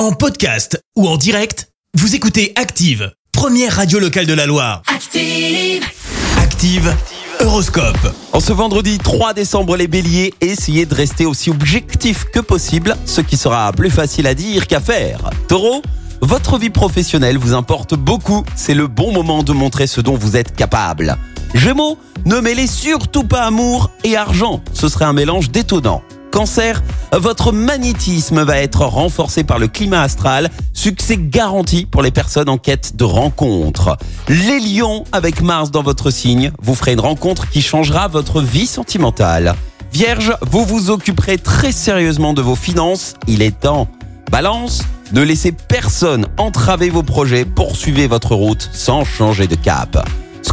En podcast ou en direct, vous écoutez Active, première radio locale de la Loire. Active. Active, Horoscope. En ce vendredi 3 décembre, les béliers, essayez de rester aussi objectif que possible, ce qui sera plus facile à dire qu'à faire. Taureau, votre vie professionnelle vous importe beaucoup, c'est le bon moment de montrer ce dont vous êtes capable. Gémeaux, ne mêlez surtout pas amour et argent, ce serait un mélange détonnant. Cancer, votre magnétisme va être renforcé par le climat astral, succès garanti pour les personnes en quête de rencontres. Les lions, avec Mars dans votre signe, vous ferez une rencontre qui changera votre vie sentimentale. Vierge, vous vous occuperez très sérieusement de vos finances, il est temps. Balance, ne laissez personne entraver vos projets, poursuivez votre route sans changer de cap.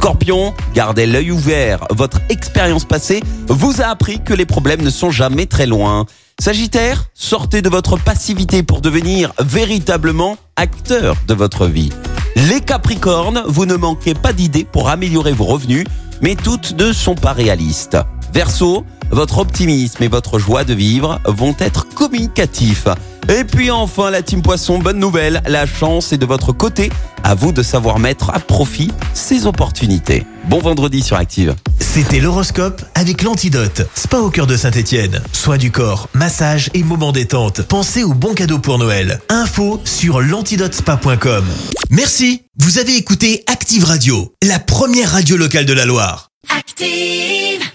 Scorpion, gardez l'œil ouvert. Votre expérience passée vous a appris que les problèmes ne sont jamais très loin. Sagittaire, sortez de votre passivité pour devenir véritablement acteur de votre vie. Les Capricornes, vous ne manquez pas d'idées pour améliorer vos revenus, mais toutes ne sont pas réalistes. Verseau, votre optimisme et votre joie de vivre vont être communicatifs. Et puis enfin la team Poisson, bonne nouvelle, la chance est de votre côté. À vous de savoir mettre à profit ces opportunités. Bon vendredi sur Active. C'était l'horoscope avec l'antidote. Spa au cœur de Saint-Etienne. Soins du corps, massage et moments détente. Pensez aux bons cadeaux pour Noël. Info sur l'antidotespa.com. Merci. Vous avez écouté Active Radio, la première radio locale de la Loire. Active.